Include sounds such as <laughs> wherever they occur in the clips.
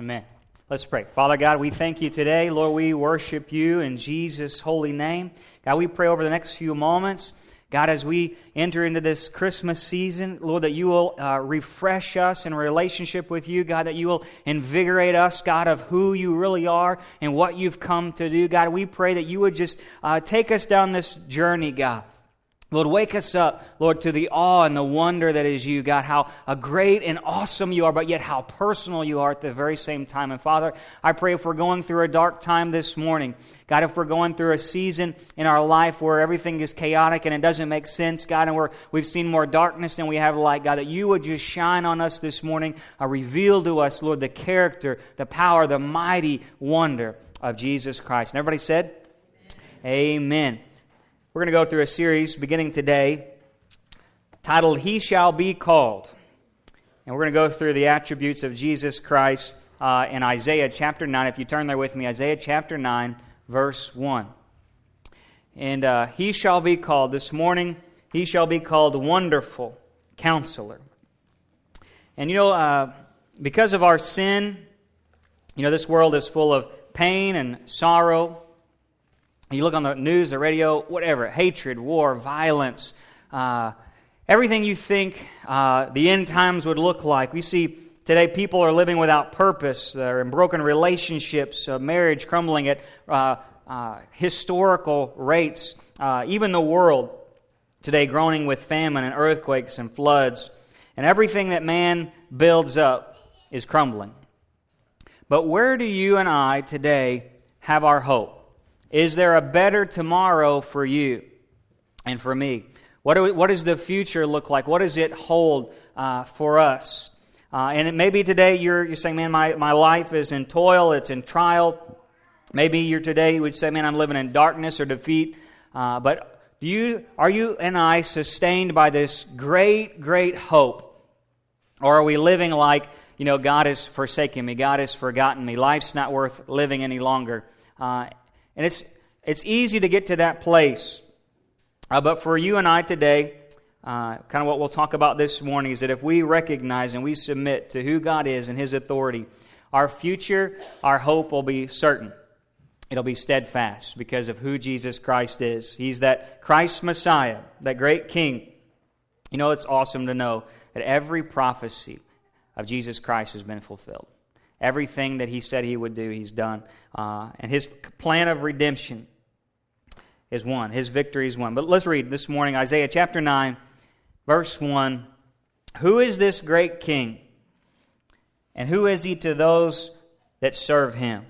Amen. Let's pray. Father God, we thank you today. Lord, we worship you in Jesus' holy name. God, we pray over the next few moments. God, as we enter into this Christmas season, Lord, that you will uh, refresh us in relationship with you. God, that you will invigorate us, God, of who you really are and what you've come to do. God, we pray that you would just uh, take us down this journey, God. Lord, wake us up, Lord, to the awe and the wonder that is you, God, how great and awesome you are, but yet how personal you are at the very same time. And Father, I pray if we're going through a dark time this morning, God, if we're going through a season in our life where everything is chaotic and it doesn't make sense, God, and we're, we've seen more darkness than we have light, God, that you would just shine on us this morning, uh, reveal to us, Lord, the character, the power, the mighty wonder of Jesus Christ. And everybody said, Amen. Amen. We're going to go through a series beginning today titled He Shall Be Called. And we're going to go through the attributes of Jesus Christ uh, in Isaiah chapter 9. If you turn there with me, Isaiah chapter 9, verse 1. And uh, he shall be called, this morning, he shall be called Wonderful Counselor. And you know, uh, because of our sin, you know, this world is full of pain and sorrow you look on the news, the radio, whatever hatred, war, violence, uh, everything you think uh, the end times would look like. We see today people are living without purpose, they're in broken relationships, uh, marriage crumbling at uh, uh, historical rates. Uh, even the world today groaning with famine and earthquakes and floods. And everything that man builds up is crumbling. But where do you and I today have our hope? Is there a better tomorrow for you and for me? What, do, what does the future look like? What does it hold uh, for us? Uh, and maybe today you're, you're saying, man, my, my life is in toil, it's in trial. Maybe you're today you would say, man, I'm living in darkness or defeat. Uh, but do you, are you and I sustained by this great, great hope? Or are we living like, you know, God has forsaken me, God has forgotten me, life's not worth living any longer? Uh, and it's, it's easy to get to that place. Uh, but for you and I today, uh, kind of what we'll talk about this morning is that if we recognize and we submit to who God is and His authority, our future, our hope will be certain. It'll be steadfast because of who Jesus Christ is. He's that Christ Messiah, that great King. You know, it's awesome to know that every prophecy of Jesus Christ has been fulfilled. Everything that he said he would do, he's done. Uh, and his plan of redemption is won. His victory is won. But let's read this morning Isaiah chapter 9, verse 1. Who is this great king? And who is he to those that serve him?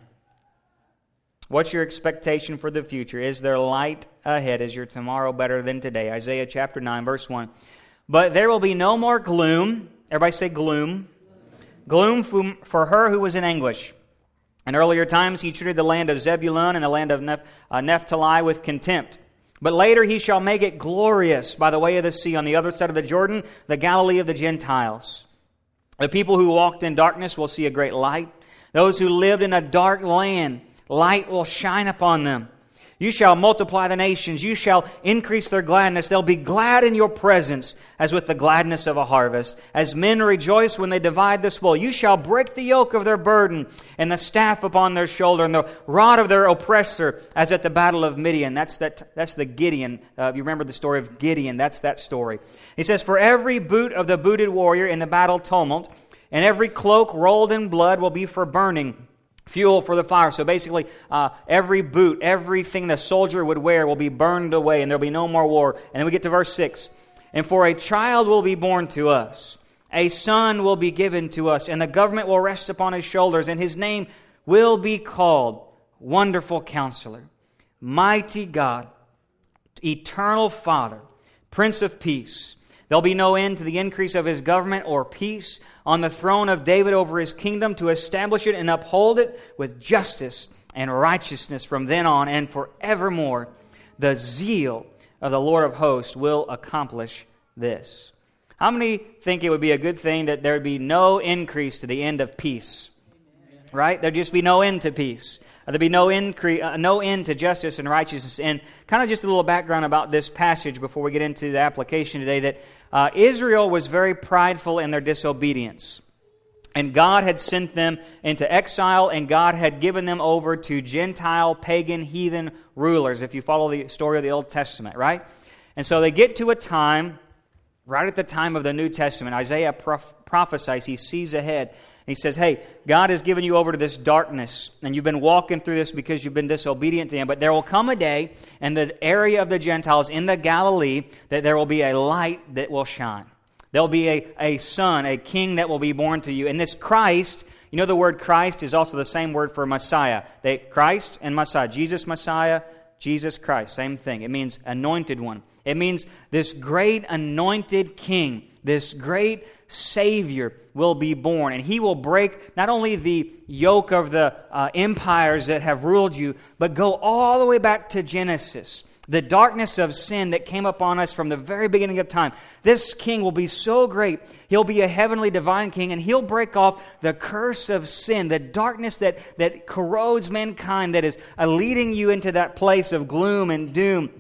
What's your expectation for the future? Is there light ahead? Is your tomorrow better than today? Isaiah chapter 9, verse 1. But there will be no more gloom. Everybody say gloom gloom for her who was in anguish. In earlier times, he treated the land of Zebulun and the land of Neph- uh, Naphtali with contempt. But later he shall make it glorious by the way of the sea on the other side of the Jordan, the Galilee of the Gentiles. The people who walked in darkness will see a great light. Those who lived in a dark land, light will shine upon them. You shall multiply the nations. You shall increase their gladness. They'll be glad in your presence as with the gladness of a harvest. As men rejoice when they divide the spoil. You shall break the yoke of their burden and the staff upon their shoulder and the rod of their oppressor as at the battle of Midian. That's, that, that's the Gideon. Uh, you remember the story of Gideon. That's that story. He says, For every boot of the booted warrior in the battle tumult and every cloak rolled in blood will be for burning fuel for the fire. So basically, uh, every boot, everything the soldier would wear will be burned away, and there'll be no more war. And then we get to verse 6 And for a child will be born to us, a son will be given to us, and the government will rest upon his shoulders, and his name will be called Wonderful Counselor, Mighty God, Eternal Father, Prince of Peace. There'll be no end to the increase of his government or peace on the throne of David over his kingdom to establish it and uphold it with justice and righteousness from then on and forevermore. The zeal of the Lord of hosts will accomplish this. How many think it would be a good thing that there would be no increase to the end of peace? Right? There'd just be no end to peace. There'd be no, incre- uh, no end to justice and righteousness. And kind of just a little background about this passage before we get into the application today that uh, Israel was very prideful in their disobedience. And God had sent them into exile, and God had given them over to Gentile, pagan, heathen rulers, if you follow the story of the Old Testament, right? And so they get to a time, right at the time of the New Testament, Isaiah prof- prophesies, he sees ahead. He says, Hey, God has given you over to this darkness, and you've been walking through this because you've been disobedient to Him. But there will come a day in the area of the Gentiles in the Galilee that there will be a light that will shine. There'll be a, a son, a king that will be born to you. And this Christ, you know, the word Christ is also the same word for Messiah. They, Christ and Messiah. Jesus, Messiah, Jesus Christ. Same thing. It means anointed one. It means this great anointed king, this great Savior will be born. And he will break not only the yoke of the uh, empires that have ruled you, but go all the way back to Genesis the darkness of sin that came upon us from the very beginning of time. This king will be so great. He'll be a heavenly divine king, and he'll break off the curse of sin, the darkness that, that corrodes mankind, that is uh, leading you into that place of gloom and doom.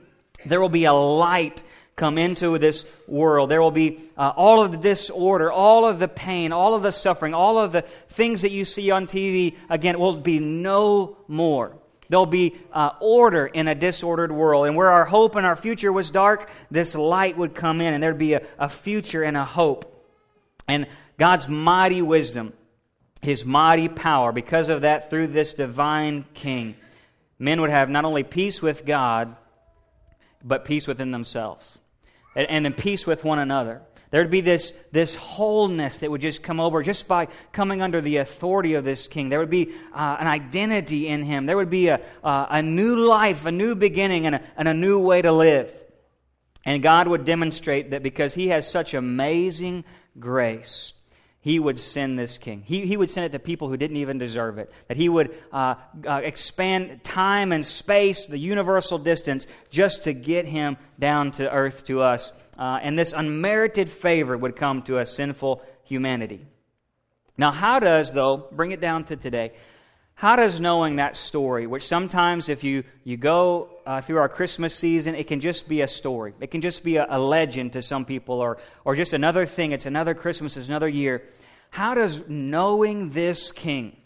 There will be a light come into this world. There will be uh, all of the disorder, all of the pain, all of the suffering, all of the things that you see on TV. Again, will be no more. There'll be uh, order in a disordered world. And where our hope and our future was dark, this light would come in, and there'd be a, a future and a hope. And God's mighty wisdom, His mighty power, because of that, through this divine King, men would have not only peace with God, but peace within themselves, and, and then peace with one another. There'd be this, this wholeness that would just come over just by coming under the authority of this king. There would be uh, an identity in him. There would be a, uh, a new life, a new beginning, and a, and a new way to live. And God would demonstrate that because he has such amazing grace, he would send this king. He, he would send it to people who didn't even deserve it. That he would uh, uh, expand time and space, the universal distance, just to get him down to earth to us uh, and this unmerited favor would come to a sinful humanity. Now, how does, though, bring it down to today, how does knowing that story, which sometimes if you, you go uh, through our Christmas season, it can just be a story. It can just be a, a legend to some people or, or just another thing. It's another Christmas, it's another year. How does knowing this king,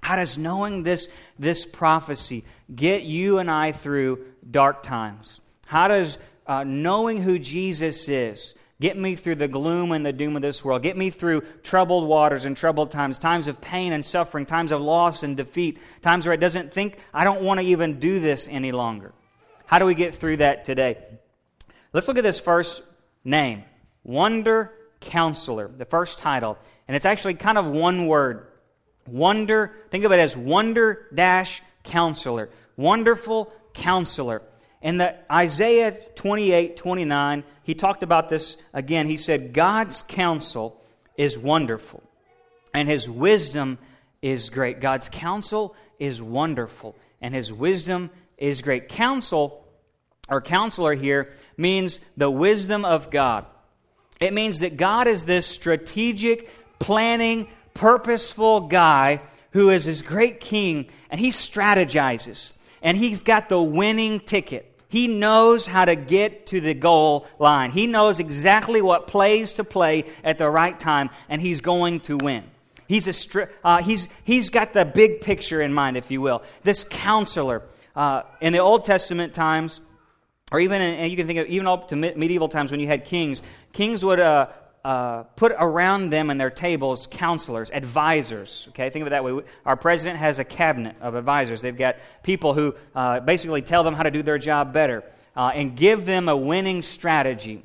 how does knowing this, this prophecy get you and I through dark times? How does uh, knowing who Jesus is. Get me through the gloom and the doom of this world. Get me through troubled waters and troubled times, times of pain and suffering, times of loss and defeat, times where it doesn't think, I don't want to even do this any longer. How do we get through that today? Let's look at this first name Wonder Counselor, the first title. And it's actually kind of one word. Wonder, think of it as Wonder Dash Counselor. Wonderful Counselor. In the Isaiah 28 29, he talked about this again. He said, God's counsel is wonderful, and his wisdom is great. God's counsel is wonderful, and his wisdom is great. Counsel, or counselor here, means the wisdom of God. It means that God is this strategic, planning, purposeful guy who is his great king, and he strategizes, and he's got the winning ticket. He knows how to get to the goal line. He knows exactly what plays to play at the right time, and he's going to win. He's, a stri- uh, he's, he's got the big picture in mind, if you will. This counselor. Uh, in the Old Testament times, or even in, you can think of even up to medieval times when you had kings, kings would uh, uh, put around them and their tables counselors, advisors. Okay, think of it that way. Our president has a cabinet of advisors. They've got people who uh, basically tell them how to do their job better uh, and give them a winning strategy.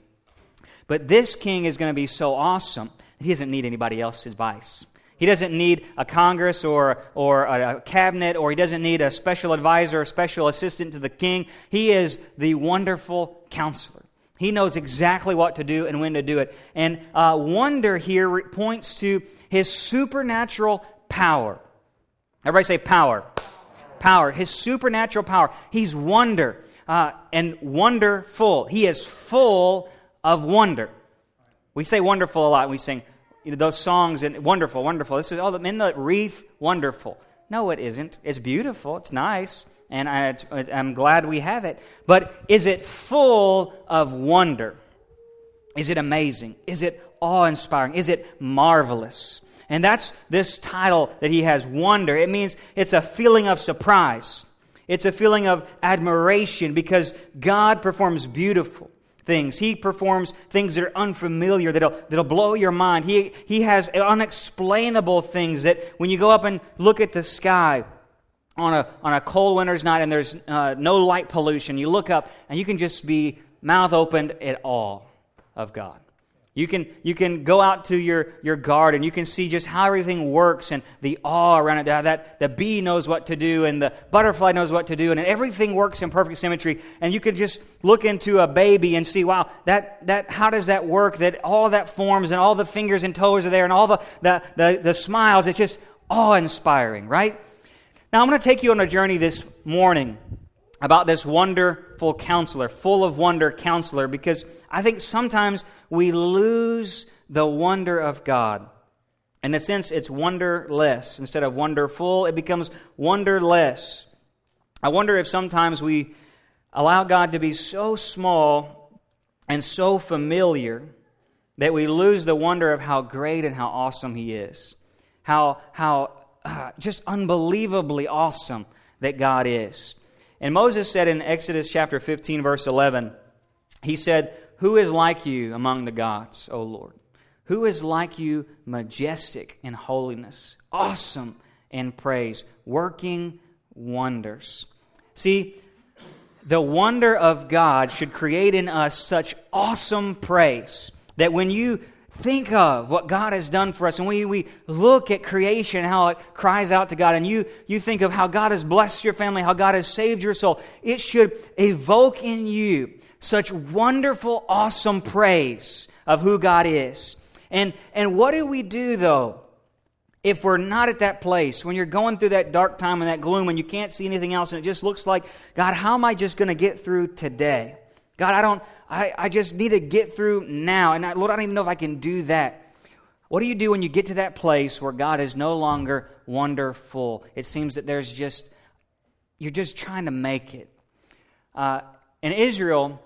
But this king is going to be so awesome, he doesn't need anybody else's advice. He doesn't need a Congress or, or a cabinet, or he doesn't need a special advisor or special assistant to the king. He is the wonderful counselor. He knows exactly what to do and when to do it. And uh, wonder here points to his supernatural power. Everybody say power. Power. His supernatural power. He's wonder uh, and wonderful. He is full of wonder. We say wonderful a lot. We sing you know, those songs and wonderful, wonderful. This is all oh, the wreath, wonderful. No, it isn't. It's beautiful. It's nice and I, am glad we have it. But is it full of wonder? Is it amazing? Is it awe inspiring? Is it marvelous? And that's this title that he has, wonder. It means it's a feeling of surprise. It's a feeling of admiration because God performs beautiful things. He performs things that are unfamiliar, that'll, that'll blow your mind. He, he has unexplainable things that when you go up and look at the sky, on a, on a cold winter's night and there's uh, no light pollution, you look up and you can just be mouth opened at all of God. You can, you can go out to your, your garden. You can see just how everything works and the awe around it. That, the bee knows what to do and the butterfly knows what to do, and everything works in perfect symmetry. And you can just look into a baby and see, wow, that, that, how does that work? That all that forms and all the fingers and toes are there and all the, the, the, the smiles. It's just awe inspiring, right? Now, I'm going to take you on a journey this morning about this wonderful counselor, full of wonder counselor, because I think sometimes we lose the wonder of God. In a sense, it's wonderless. Instead of wonderful, it becomes wonderless. I wonder if sometimes we allow God to be so small and so familiar that we lose the wonder of how great and how awesome He is. How, how uh, just unbelievably awesome that God is. And Moses said in Exodus chapter 15, verse 11, he said, Who is like you among the gods, O Lord? Who is like you, majestic in holiness, awesome in praise, working wonders? See, the wonder of God should create in us such awesome praise that when you think of what God has done for us, and we, we look at creation, how it cries out to God, and you, you think of how God has blessed your family, how God has saved your soul, it should evoke in you such wonderful, awesome praise of who God is. And, and what do we do, though, if we're not at that place, when you're going through that dark time and that gloom and you can't see anything else, and it just looks like, God, how am I just going to get through today? God, I don't, I, I just need to get through now. And I, Lord, I don't even know if I can do that. What do you do when you get to that place where God is no longer wonderful? It seems that there's just, you're just trying to make it. Uh, in Israel,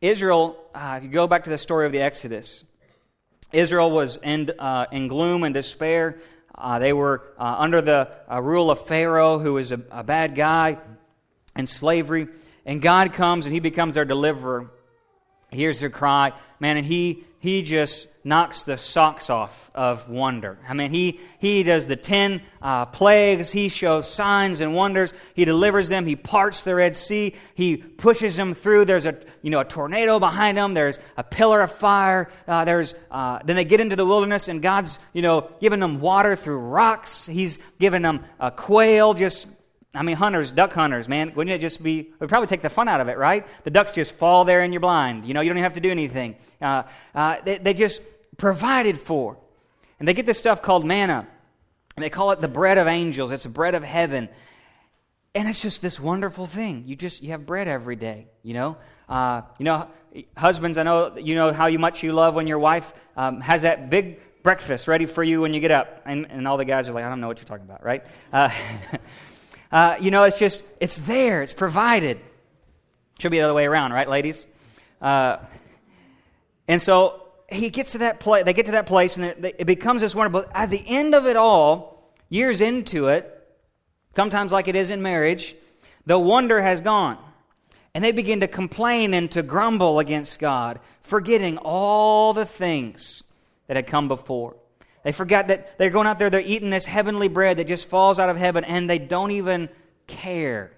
Israel, uh, if you go back to the story of the Exodus, Israel was in, uh, in gloom and despair. Uh, they were uh, under the uh, rule of Pharaoh, who was a, a bad guy, in slavery. And God comes and He becomes their deliverer hears their cry, man, and he he just knocks the socks off of wonder. I mean, he he does the ten uh, plagues. He shows signs and wonders. He delivers them. He parts the Red Sea. He pushes them through. There's a you know a tornado behind them. There's a pillar of fire. Uh, there's uh, then they get into the wilderness, and God's you know giving them water through rocks. He's giving them a quail just I mean, hunters, duck hunters, man, wouldn't it just be, it would probably take the fun out of it, right? The ducks just fall there and you're blind. You know, you don't even have to do anything. Uh, uh, they, they just provided for. And they get this stuff called manna. And they call it the bread of angels. It's the bread of heaven. And it's just this wonderful thing. You just, you have bread every day, you know? Uh, you know, husbands, I know you know how much you love when your wife um, has that big breakfast ready for you when you get up. And, and all the guys are like, I don't know what you're talking about, right? <laughs> Uh, you know, it's just, it's there, it's provided. Should be the other way around, right, ladies? Uh, and so he gets to that place, they get to that place, and it, it becomes this wonderful. At the end of it all, years into it, sometimes like it is in marriage, the wonder has gone. And they begin to complain and to grumble against God, forgetting all the things that had come before. They forgot that they're going out there, they're eating this heavenly bread that just falls out of heaven, and they don't even care.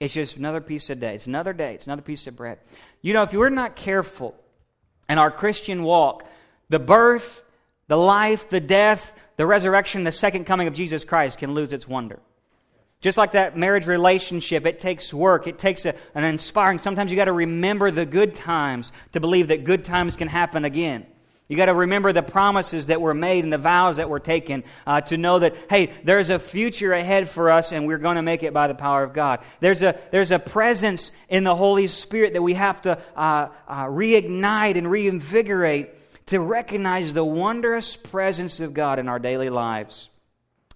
It's just another piece of day. It's another day. It's another piece of bread. You know, if we're not careful in our Christian walk, the birth, the life, the death, the resurrection, the second coming of Jesus Christ can lose its wonder. Just like that marriage relationship, it takes work. It takes a, an inspiring. Sometimes you got to remember the good times to believe that good times can happen again. You got to remember the promises that were made and the vows that were taken uh, to know that, hey, there's a future ahead for us and we're going to make it by the power of God. There's a, there's a presence in the Holy Spirit that we have to uh, uh, reignite and reinvigorate to recognize the wondrous presence of God in our daily lives.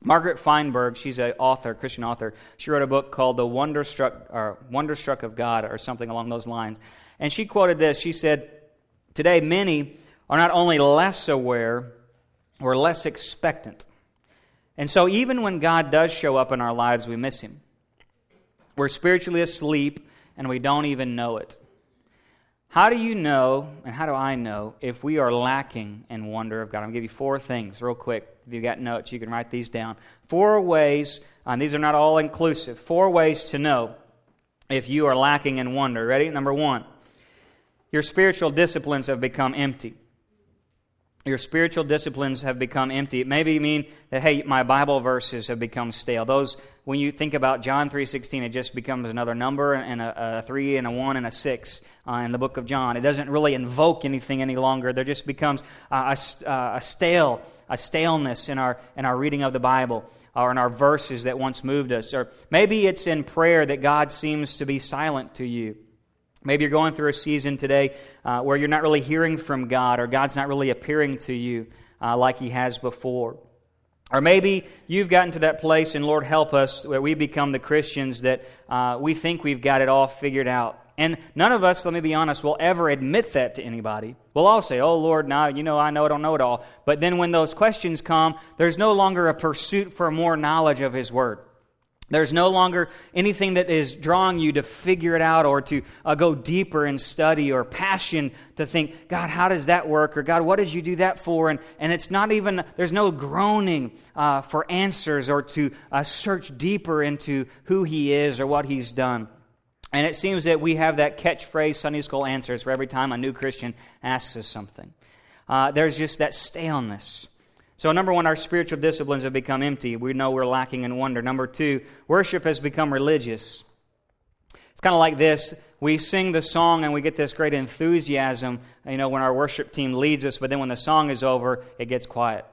Margaret Feinberg, she's an author, Christian author. She wrote a book called The Wonderstruck, or Wonderstruck of God, or something along those lines. And she quoted this. She said, Today, many are not only less aware we're less expectant. And so, even when God does show up in our lives, we miss Him. We're spiritually asleep and we don't even know it. How do you know, and how do I know, if we are lacking in wonder of God? I'm going to give you four things real quick. If you've got notes, you can write these down. Four ways, and these are not all inclusive, four ways to know if you are lacking in wonder. Ready? Number one, your spiritual disciplines have become empty your spiritual disciplines have become empty. It maybe you mean that hey, my Bible verses have become stale. Those when you think about John three sixteen, it just becomes another number and a, a three and a one and a six uh, in the book of John. It doesn't really invoke anything any longer. There just becomes a, a, a stale a staleness in our in our reading of the Bible or in our verses that once moved us. Or maybe it's in prayer that God seems to be silent to you. Maybe you're going through a season today uh, where you're not really hearing from God or God's not really appearing to you uh, like He has before. Or maybe you've gotten to that place, and Lord help us, where we become the Christians that uh, we think we've got it all figured out. And none of us, let me be honest, will ever admit that to anybody. We'll all say, Oh Lord, now you know I know I don't know it all. But then when those questions come, there's no longer a pursuit for more knowledge of His Word. There's no longer anything that is drawing you to figure it out or to uh, go deeper in study or passion to think, God, how does that work? Or God, what did you do that for? And, and it's not even, there's no groaning uh, for answers or to uh, search deeper into who He is or what He's done. And it seems that we have that catchphrase Sunday school answers for every time a new Christian asks us something. Uh, there's just that staleness. So, number one, our spiritual disciplines have become empty. We know we're lacking in wonder. Number two, worship has become religious. It's kind of like this. We sing the song and we get this great enthusiasm, you know, when our worship team leads us, but then when the song is over, it gets quiet.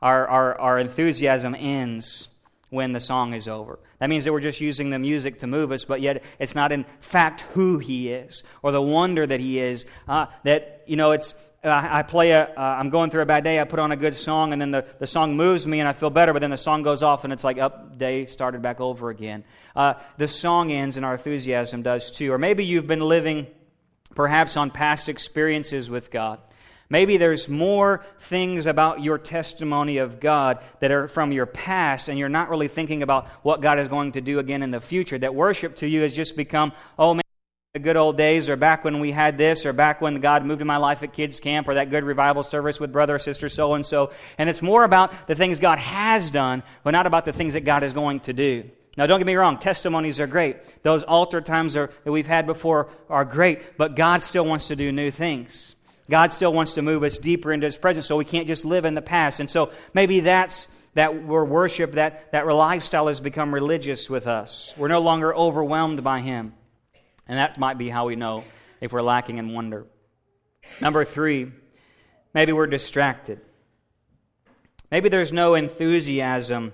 Our, our, our enthusiasm ends when the song is over. That means that we're just using the music to move us, but yet it's not in fact who He is or the wonder that He is. Uh, that, you know, it's, I play a, uh, going through a bad day, I put on a good song, and then the, the song moves me and I feel better, but then the song goes off and it's like, up, day started back over again. Uh, the song ends and our enthusiasm does too. Or maybe you've been living perhaps on past experiences with God. Maybe there's more things about your testimony of God that are from your past, and you're not really thinking about what God is going to do again in the future. That worship to you has just become, oh man, the good old days, or back when we had this, or back when God moved in my life at kids' camp, or that good revival service with brother or sister so and so. And it's more about the things God has done, but not about the things that God is going to do. Now, don't get me wrong, testimonies are great. Those altar times are, that we've had before are great, but God still wants to do new things. God still wants to move us deeper into His presence, so we can't just live in the past. And so maybe that's that we're worship, that, that lifestyle has become religious with us. We're no longer overwhelmed by Him. And that might be how we know if we're lacking in wonder. Number three, maybe we're distracted. Maybe there's no enthusiasm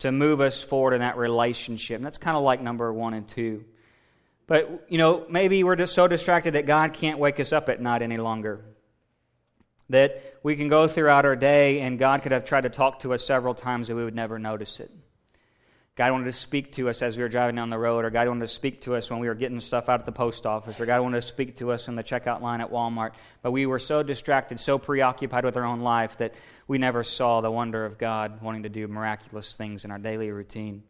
to move us forward in that relationship. And that's kind of like number one and two. But, you know, maybe we're just so distracted that God can't wake us up at night any longer. That we can go throughout our day and God could have tried to talk to us several times and we would never notice it. God wanted to speak to us as we were driving down the road, or God wanted to speak to us when we were getting stuff out at the post office, or God wanted to speak to us in the checkout line at Walmart. But we were so distracted, so preoccupied with our own life that we never saw the wonder of God wanting to do miraculous things in our daily routine.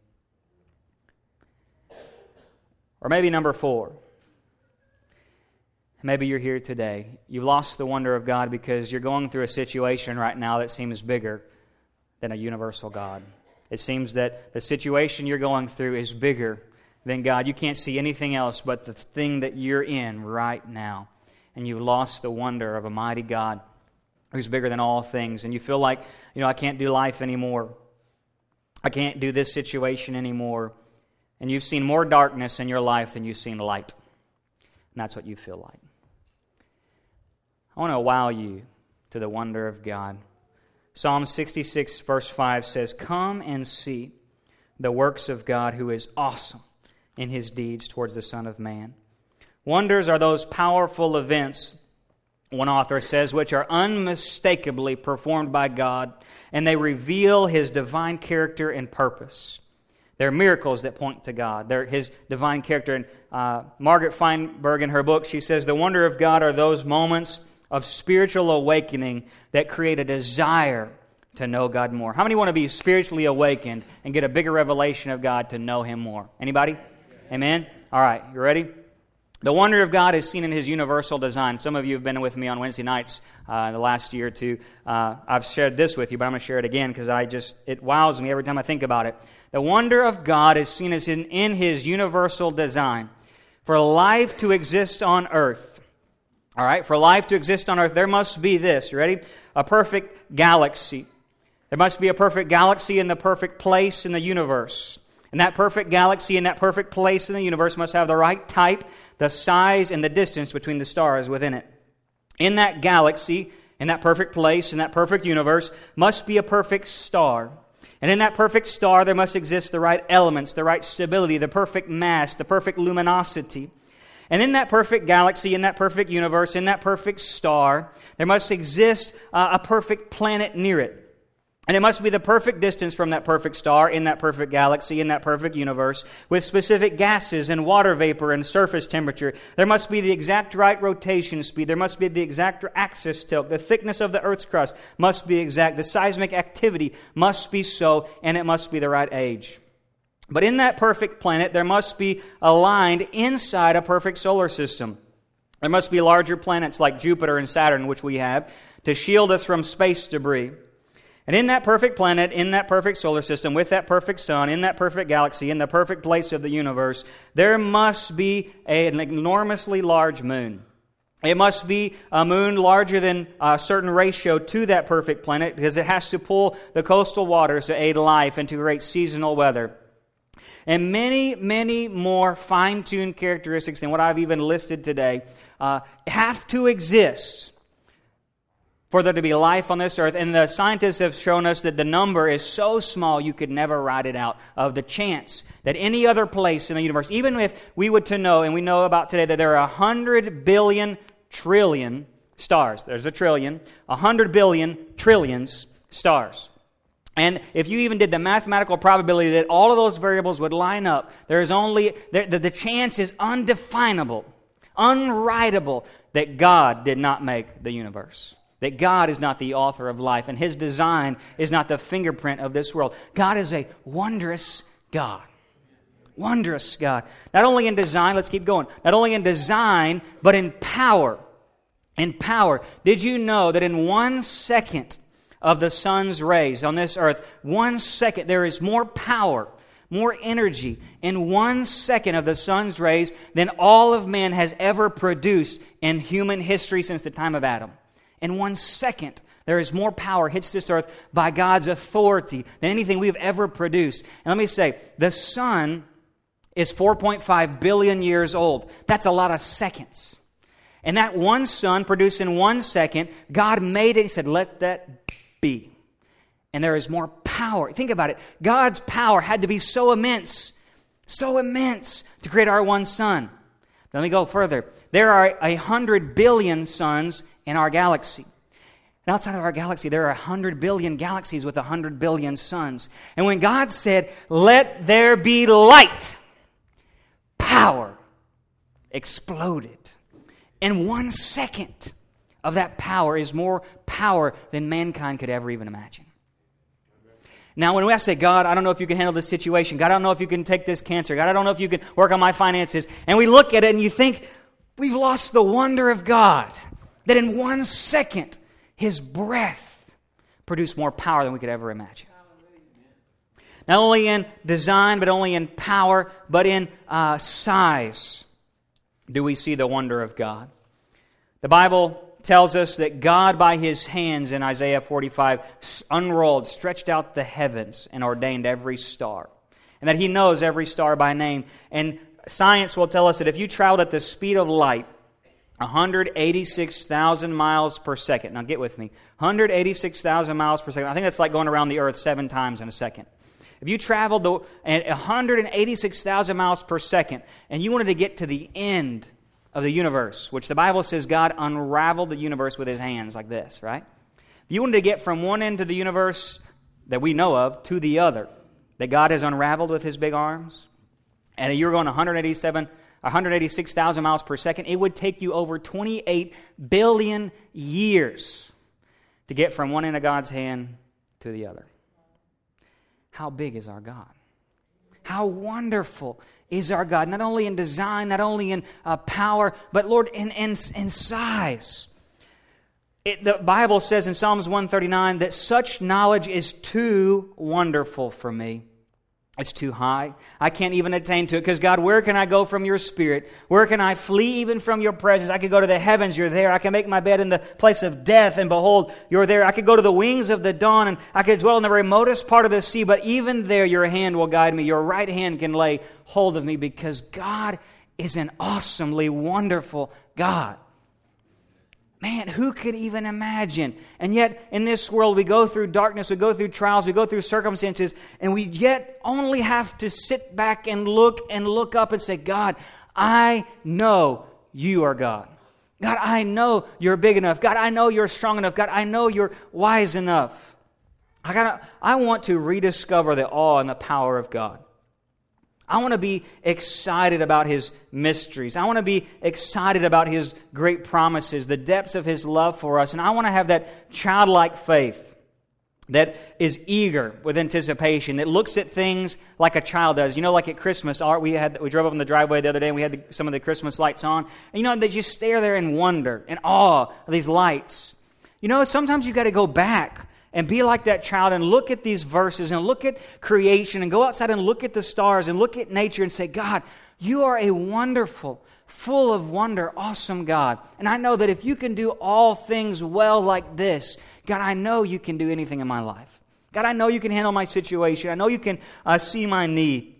Or maybe number four. Maybe you're here today. You've lost the wonder of God because you're going through a situation right now that seems bigger than a universal God. It seems that the situation you're going through is bigger than God. You can't see anything else but the thing that you're in right now. And you've lost the wonder of a mighty God who's bigger than all things. And you feel like, you know, I can't do life anymore. I can't do this situation anymore. And you've seen more darkness in your life than you've seen light. And that's what you feel like. I want to wow you to the wonder of God. Psalm 66, verse 5 says, Come and see the works of God who is awesome in his deeds towards the Son of Man. Wonders are those powerful events, one author says, which are unmistakably performed by God, and they reveal his divine character and purpose. They're miracles that point to God. They're his divine character. And uh, Margaret Feinberg, in her book, she says, The wonder of God are those moments of spiritual awakening that create a desire to know God more? How many want to be spiritually awakened and get a bigger revelation of God to know Him more? Anybody? Amen? All right, you ready? The wonder of God is seen in His universal design. Some of you have been with me on Wednesday nights uh, the last year or two. Uh, I've shared this with you, but I'm going to share it again because I just it wows me every time I think about it. The wonder of God is seen as in, in His universal design. For life to exist on earth, all right, for life to exist on earth, there must be this. You ready? A perfect galaxy. There must be a perfect galaxy in the perfect place in the universe. And that perfect galaxy in that perfect place in the universe must have the right type, the size, and the distance between the stars within it. In that galaxy, in that perfect place, in that perfect universe, must be a perfect star. And in that perfect star, there must exist the right elements, the right stability, the perfect mass, the perfect luminosity. And in that perfect galaxy, in that perfect universe, in that perfect star, there must exist uh, a perfect planet near it. And it must be the perfect distance from that perfect star in that perfect galaxy, in that perfect universe, with specific gases and water vapor and surface temperature. There must be the exact right rotation speed. There must be the exact axis tilt. The thickness of the Earth's crust must be exact. The seismic activity must be so, and it must be the right age. But in that perfect planet, there must be aligned inside a perfect solar system. There must be larger planets like Jupiter and Saturn, which we have, to shield us from space debris. And in that perfect planet, in that perfect solar system, with that perfect sun, in that perfect galaxy, in the perfect place of the universe, there must be an enormously large moon. It must be a moon larger than a certain ratio to that perfect planet because it has to pull the coastal waters to aid life and to create seasonal weather. And many, many more fine tuned characteristics than what I've even listed today uh, have to exist for there to be life on this earth. And the scientists have shown us that the number is so small you could never write it out of the chance that any other place in the universe, even if we would to know, and we know about today that there are 100 billion trillion stars. There's a trillion, 100 billion trillions stars. And if you even did the mathematical probability that all of those variables would line up, there is only, the, the chance is undefinable, unwritable that God did not make the universe that God is not the author of life and his design is not the fingerprint of this world. God is a wondrous God. Wondrous God. Not only in design, let's keep going. Not only in design, but in power. In power. Did you know that in one second of the sun's rays on this earth, one second, there is more power, more energy in one second of the sun's rays than all of man has ever produced in human history since the time of Adam? in one second, there is more power hits this earth by God's authority than anything we've ever produced. And let me say, the sun is 4.5 billion years old. That's a lot of seconds. And that one sun produced in one second, God made it. He said, let that be. And there is more power. Think about it. God's power had to be so immense, so immense to create our one sun. Let me go further. There are a hundred billion suns in our galaxy. And outside of our galaxy, there are a 100 billion galaxies with a 100 billion suns. And when God said, Let there be light, power exploded. In one second of that power is more power than mankind could ever even imagine. Now, when we say, God, I don't know if you can handle this situation. God, I don't know if you can take this cancer. God, I don't know if you can work on my finances. And we look at it and you think, we've lost the wonder of God that in one second, his breath produced more power than we could ever imagine. Not only in design, but only in power, but in uh, size do we see the wonder of God. The Bible tells us that God, by his hands in Isaiah 45, unrolled, stretched out the heavens, and ordained every star. And that he knows every star by name. And science will tell us that if you traveled at the speed of light, 186,000 miles per second. Now get with me. 186,000 miles per second. I think that's like going around the earth seven times in a second. If you traveled the, at 186,000 miles per second and you wanted to get to the end of the universe, which the Bible says God unraveled the universe with his hands like this, right? If you wanted to get from one end of the universe that we know of to the other, that God has unraveled with his big arms, and you're going 187 186,000 miles per second, it would take you over 28 billion years to get from one end of God's hand to the other. How big is our God? How wonderful is our God, not only in design, not only in uh, power, but Lord, in, in, in size. It, the Bible says in Psalms 139 that such knowledge is too wonderful for me. It's too high. I can't even attain to it because, God, where can I go from your spirit? Where can I flee even from your presence? I could go to the heavens, you're there. I can make my bed in the place of death, and behold, you're there. I could go to the wings of the dawn, and I could dwell in the remotest part of the sea, but even there, your hand will guide me. Your right hand can lay hold of me because God is an awesomely wonderful God. Man, who could even imagine? And yet, in this world, we go through darkness, we go through trials, we go through circumstances, and we yet only have to sit back and look and look up and say, God, I know you are God. God, I know you're big enough. God, I know you're strong enough. God, I know you're wise enough. I, gotta, I want to rediscover the awe and the power of God. I want to be excited about his mysteries. I want to be excited about his great promises, the depths of his love for us. And I want to have that childlike faith that is eager with anticipation, that looks at things like a child does. You know, like at Christmas, Art, we, had, we drove up in the driveway the other day and we had the, some of the Christmas lights on. And you know, they just stare there in wonder and awe of these lights. You know, sometimes you got to go back and be like that child and look at these verses and look at creation and go outside and look at the stars and look at nature and say, God, you are a wonderful, full of wonder, awesome God. And I know that if you can do all things well like this, God, I know you can do anything in my life. God, I know you can handle my situation. I know you can uh, see my need.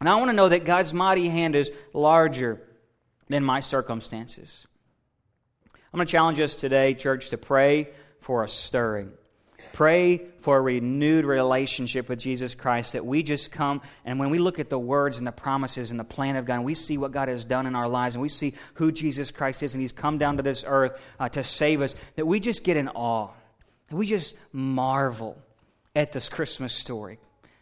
And I want to know that God's mighty hand is larger than my circumstances. I'm going to challenge us today, church, to pray for a stirring. Pray for a renewed relationship with Jesus Christ that we just come and when we look at the words and the promises and the plan of God and we see what God has done in our lives and we see who Jesus Christ is and He's come down to this earth uh, to save us, that we just get in awe. And we just marvel at this Christmas story.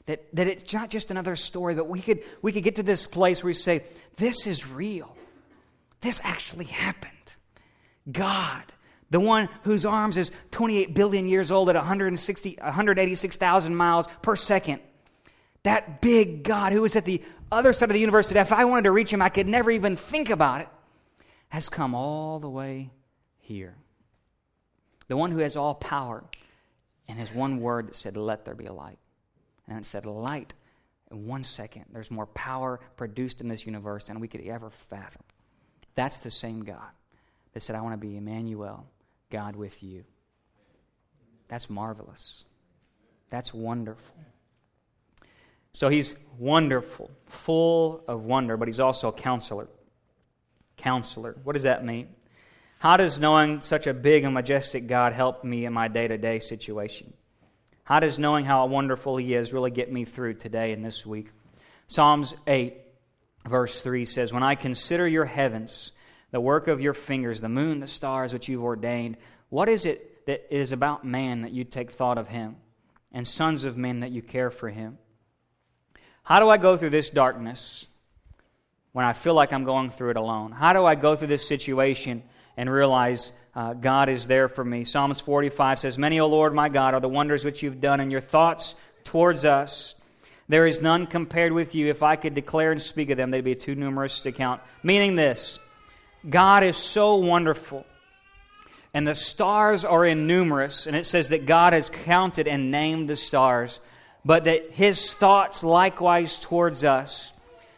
That, that it's not just another story, but we could, we could get to this place where we say, This is real. This actually happened. God the one whose arms is 28 billion years old at 160, 186,000 miles per second. That big God who is at the other side of the universe that if I wanted to reach him, I could never even think about it, has come all the way here. The one who has all power and has one word that said, Let there be a light. And it said, Light. In one second, there's more power produced in this universe than we could ever fathom. That's the same God that said, I want to be Emmanuel, God with you. That's marvelous. That's wonderful. So he's wonderful, full of wonder, but he's also a counselor. Counselor. What does that mean? How does knowing such a big and majestic God help me in my day to day situation? How does knowing how wonderful he is really get me through today and this week? Psalms 8, verse 3 says, When I consider your heavens, the work of your fingers, the moon, the stars which you've ordained. What is it that is about man that you take thought of him, and sons of men that you care for him? How do I go through this darkness when I feel like I'm going through it alone? How do I go through this situation and realize uh, God is there for me? Psalms 45 says, Many, O Lord my God, are the wonders which you've done, and your thoughts towards us. There is none compared with you. If I could declare and speak of them, they'd be too numerous to count. Meaning this God is so wonderful. And the stars are innumerous. And it says that God has counted and named the stars, but that his thoughts likewise towards us.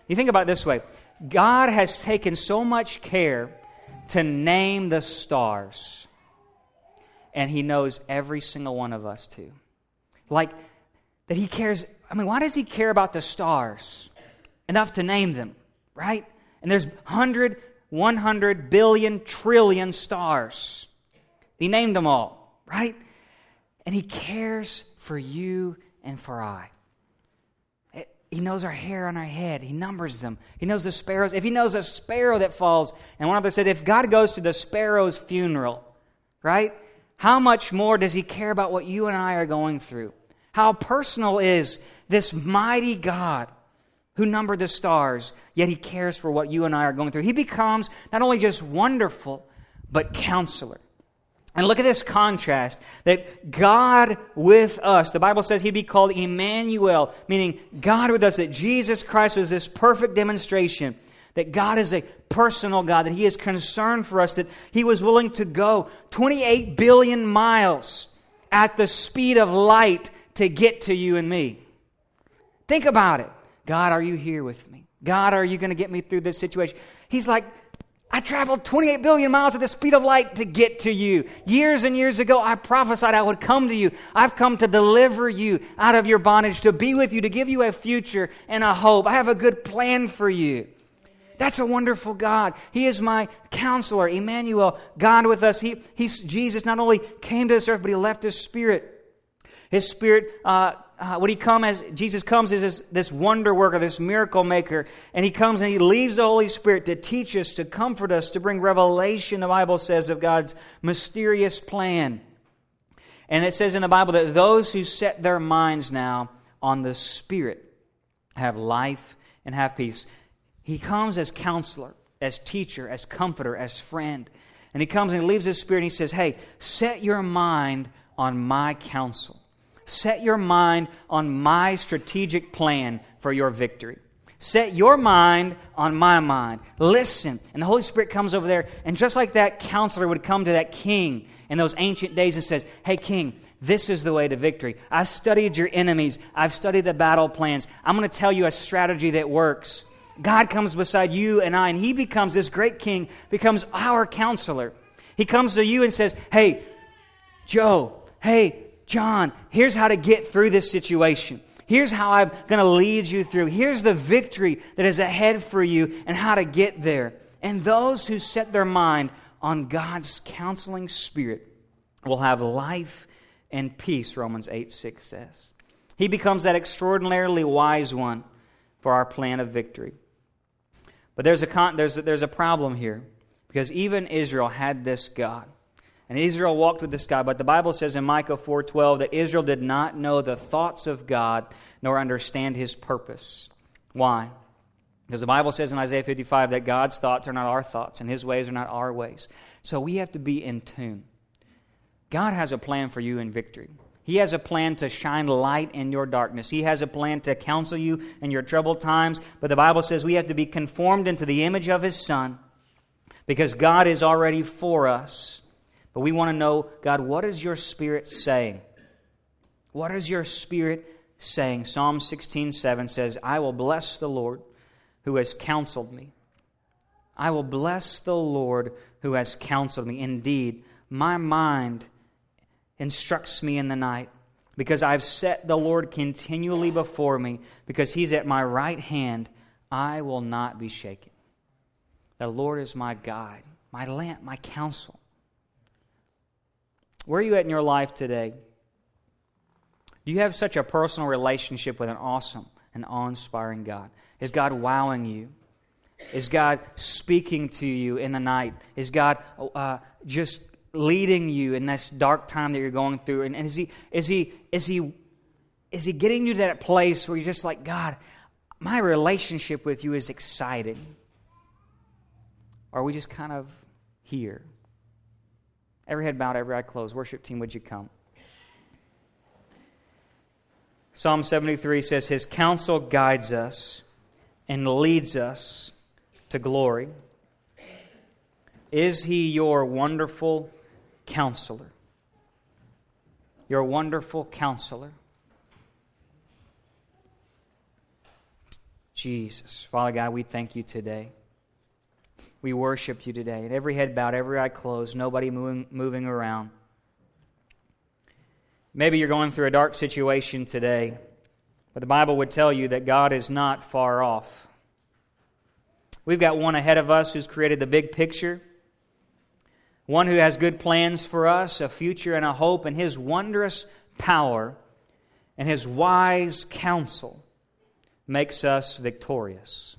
You think about this way God has taken so much care to name the stars, and he knows every single one of us too. Like, that he cares. I mean, why does he care about the stars enough to name them, right? And there's 100 100 billion trillion stars. He named them all, right? And He cares for you and for I. He knows our hair on our head. He numbers them. He knows the sparrows. If He knows a sparrow that falls, and one of us said, if God goes to the sparrow's funeral, right? How much more does He care about what you and I are going through? How personal is this mighty God? Who numbered the stars, yet he cares for what you and I are going through. He becomes not only just wonderful, but counselor. And look at this contrast that God with us, the Bible says he'd be called Emmanuel, meaning God with us, that Jesus Christ was this perfect demonstration that God is a personal God, that he is concerned for us, that he was willing to go 28 billion miles at the speed of light to get to you and me. Think about it. God, are you here with me? God, are you going to get me through this situation? He's like, I traveled 28 billion miles at the speed of light to get to you. Years and years ago, I prophesied I would come to you. I've come to deliver you out of your bondage, to be with you, to give you a future and a hope. I have a good plan for you. That's a wonderful God. He is my counselor, Emmanuel, God with us. He, he's, Jesus not only came to this earth, but he left his spirit. His spirit uh, uh, he comes as Jesus comes as this, this wonder worker, this miracle maker, and he comes and he leaves the Holy Spirit to teach us, to comfort us, to bring revelation, the Bible says, of God's mysterious plan. And it says in the Bible that those who set their minds now on the Spirit have life and have peace. He comes as counselor, as teacher, as comforter, as friend. And he comes and he leaves his spirit and he says, Hey, set your mind on my counsel. Set your mind on my strategic plan for your victory. Set your mind on my mind. Listen. And the Holy Spirit comes over there, and just like that counselor would come to that king in those ancient days and says, Hey, king, this is the way to victory. I've studied your enemies, I've studied the battle plans. I'm going to tell you a strategy that works. God comes beside you and I, and he becomes this great king, becomes our counselor. He comes to you and says, Hey, Joe, hey, John, here's how to get through this situation. Here's how I'm going to lead you through. Here's the victory that is ahead for you and how to get there. And those who set their mind on God's counseling spirit will have life and peace, Romans 8 6 says. He becomes that extraordinarily wise one for our plan of victory. But there's a, con- there's a, there's a problem here because even Israel had this God. And Israel walked with this God, but the Bible says in Micah 4:12 that Israel did not know the thoughts of God nor understand his purpose. Why? Because the Bible says in Isaiah 55 that God's thoughts are not our thoughts and his ways are not our ways. So we have to be in tune. God has a plan for you in victory. He has a plan to shine light in your darkness. He has a plan to counsel you in your troubled times. But the Bible says we have to be conformed into the image of His Son because God is already for us. But we want to know, God, what is your Spirit saying? What is your Spirit saying? Psalm 16 7 says, I will bless the Lord who has counseled me. I will bless the Lord who has counseled me. Indeed, my mind instructs me in the night because I've set the Lord continually before me, because he's at my right hand, I will not be shaken. The Lord is my guide, my lamp, my counsel. Where are you at in your life today? Do you have such a personal relationship with an awesome and awe inspiring God? Is God wowing you? Is God speaking to you in the night? Is God uh, just leading you in this dark time that you're going through? And, and is, he, is, he, is, he, is He getting you to that place where you're just like, God, my relationship with you is exciting? Or are we just kind of here? Every head bowed, every eye closed. Worship team, would you come? Psalm 73 says, His counsel guides us and leads us to glory. Is He your wonderful counselor? Your wonderful counselor? Jesus. Father God, we thank you today. We worship you today. And every head bowed, every eye closed, nobody moving, moving around. Maybe you're going through a dark situation today, but the Bible would tell you that God is not far off. We've got one ahead of us who's created the big picture, one who has good plans for us, a future and a hope, and his wondrous power and his wise counsel makes us victorious.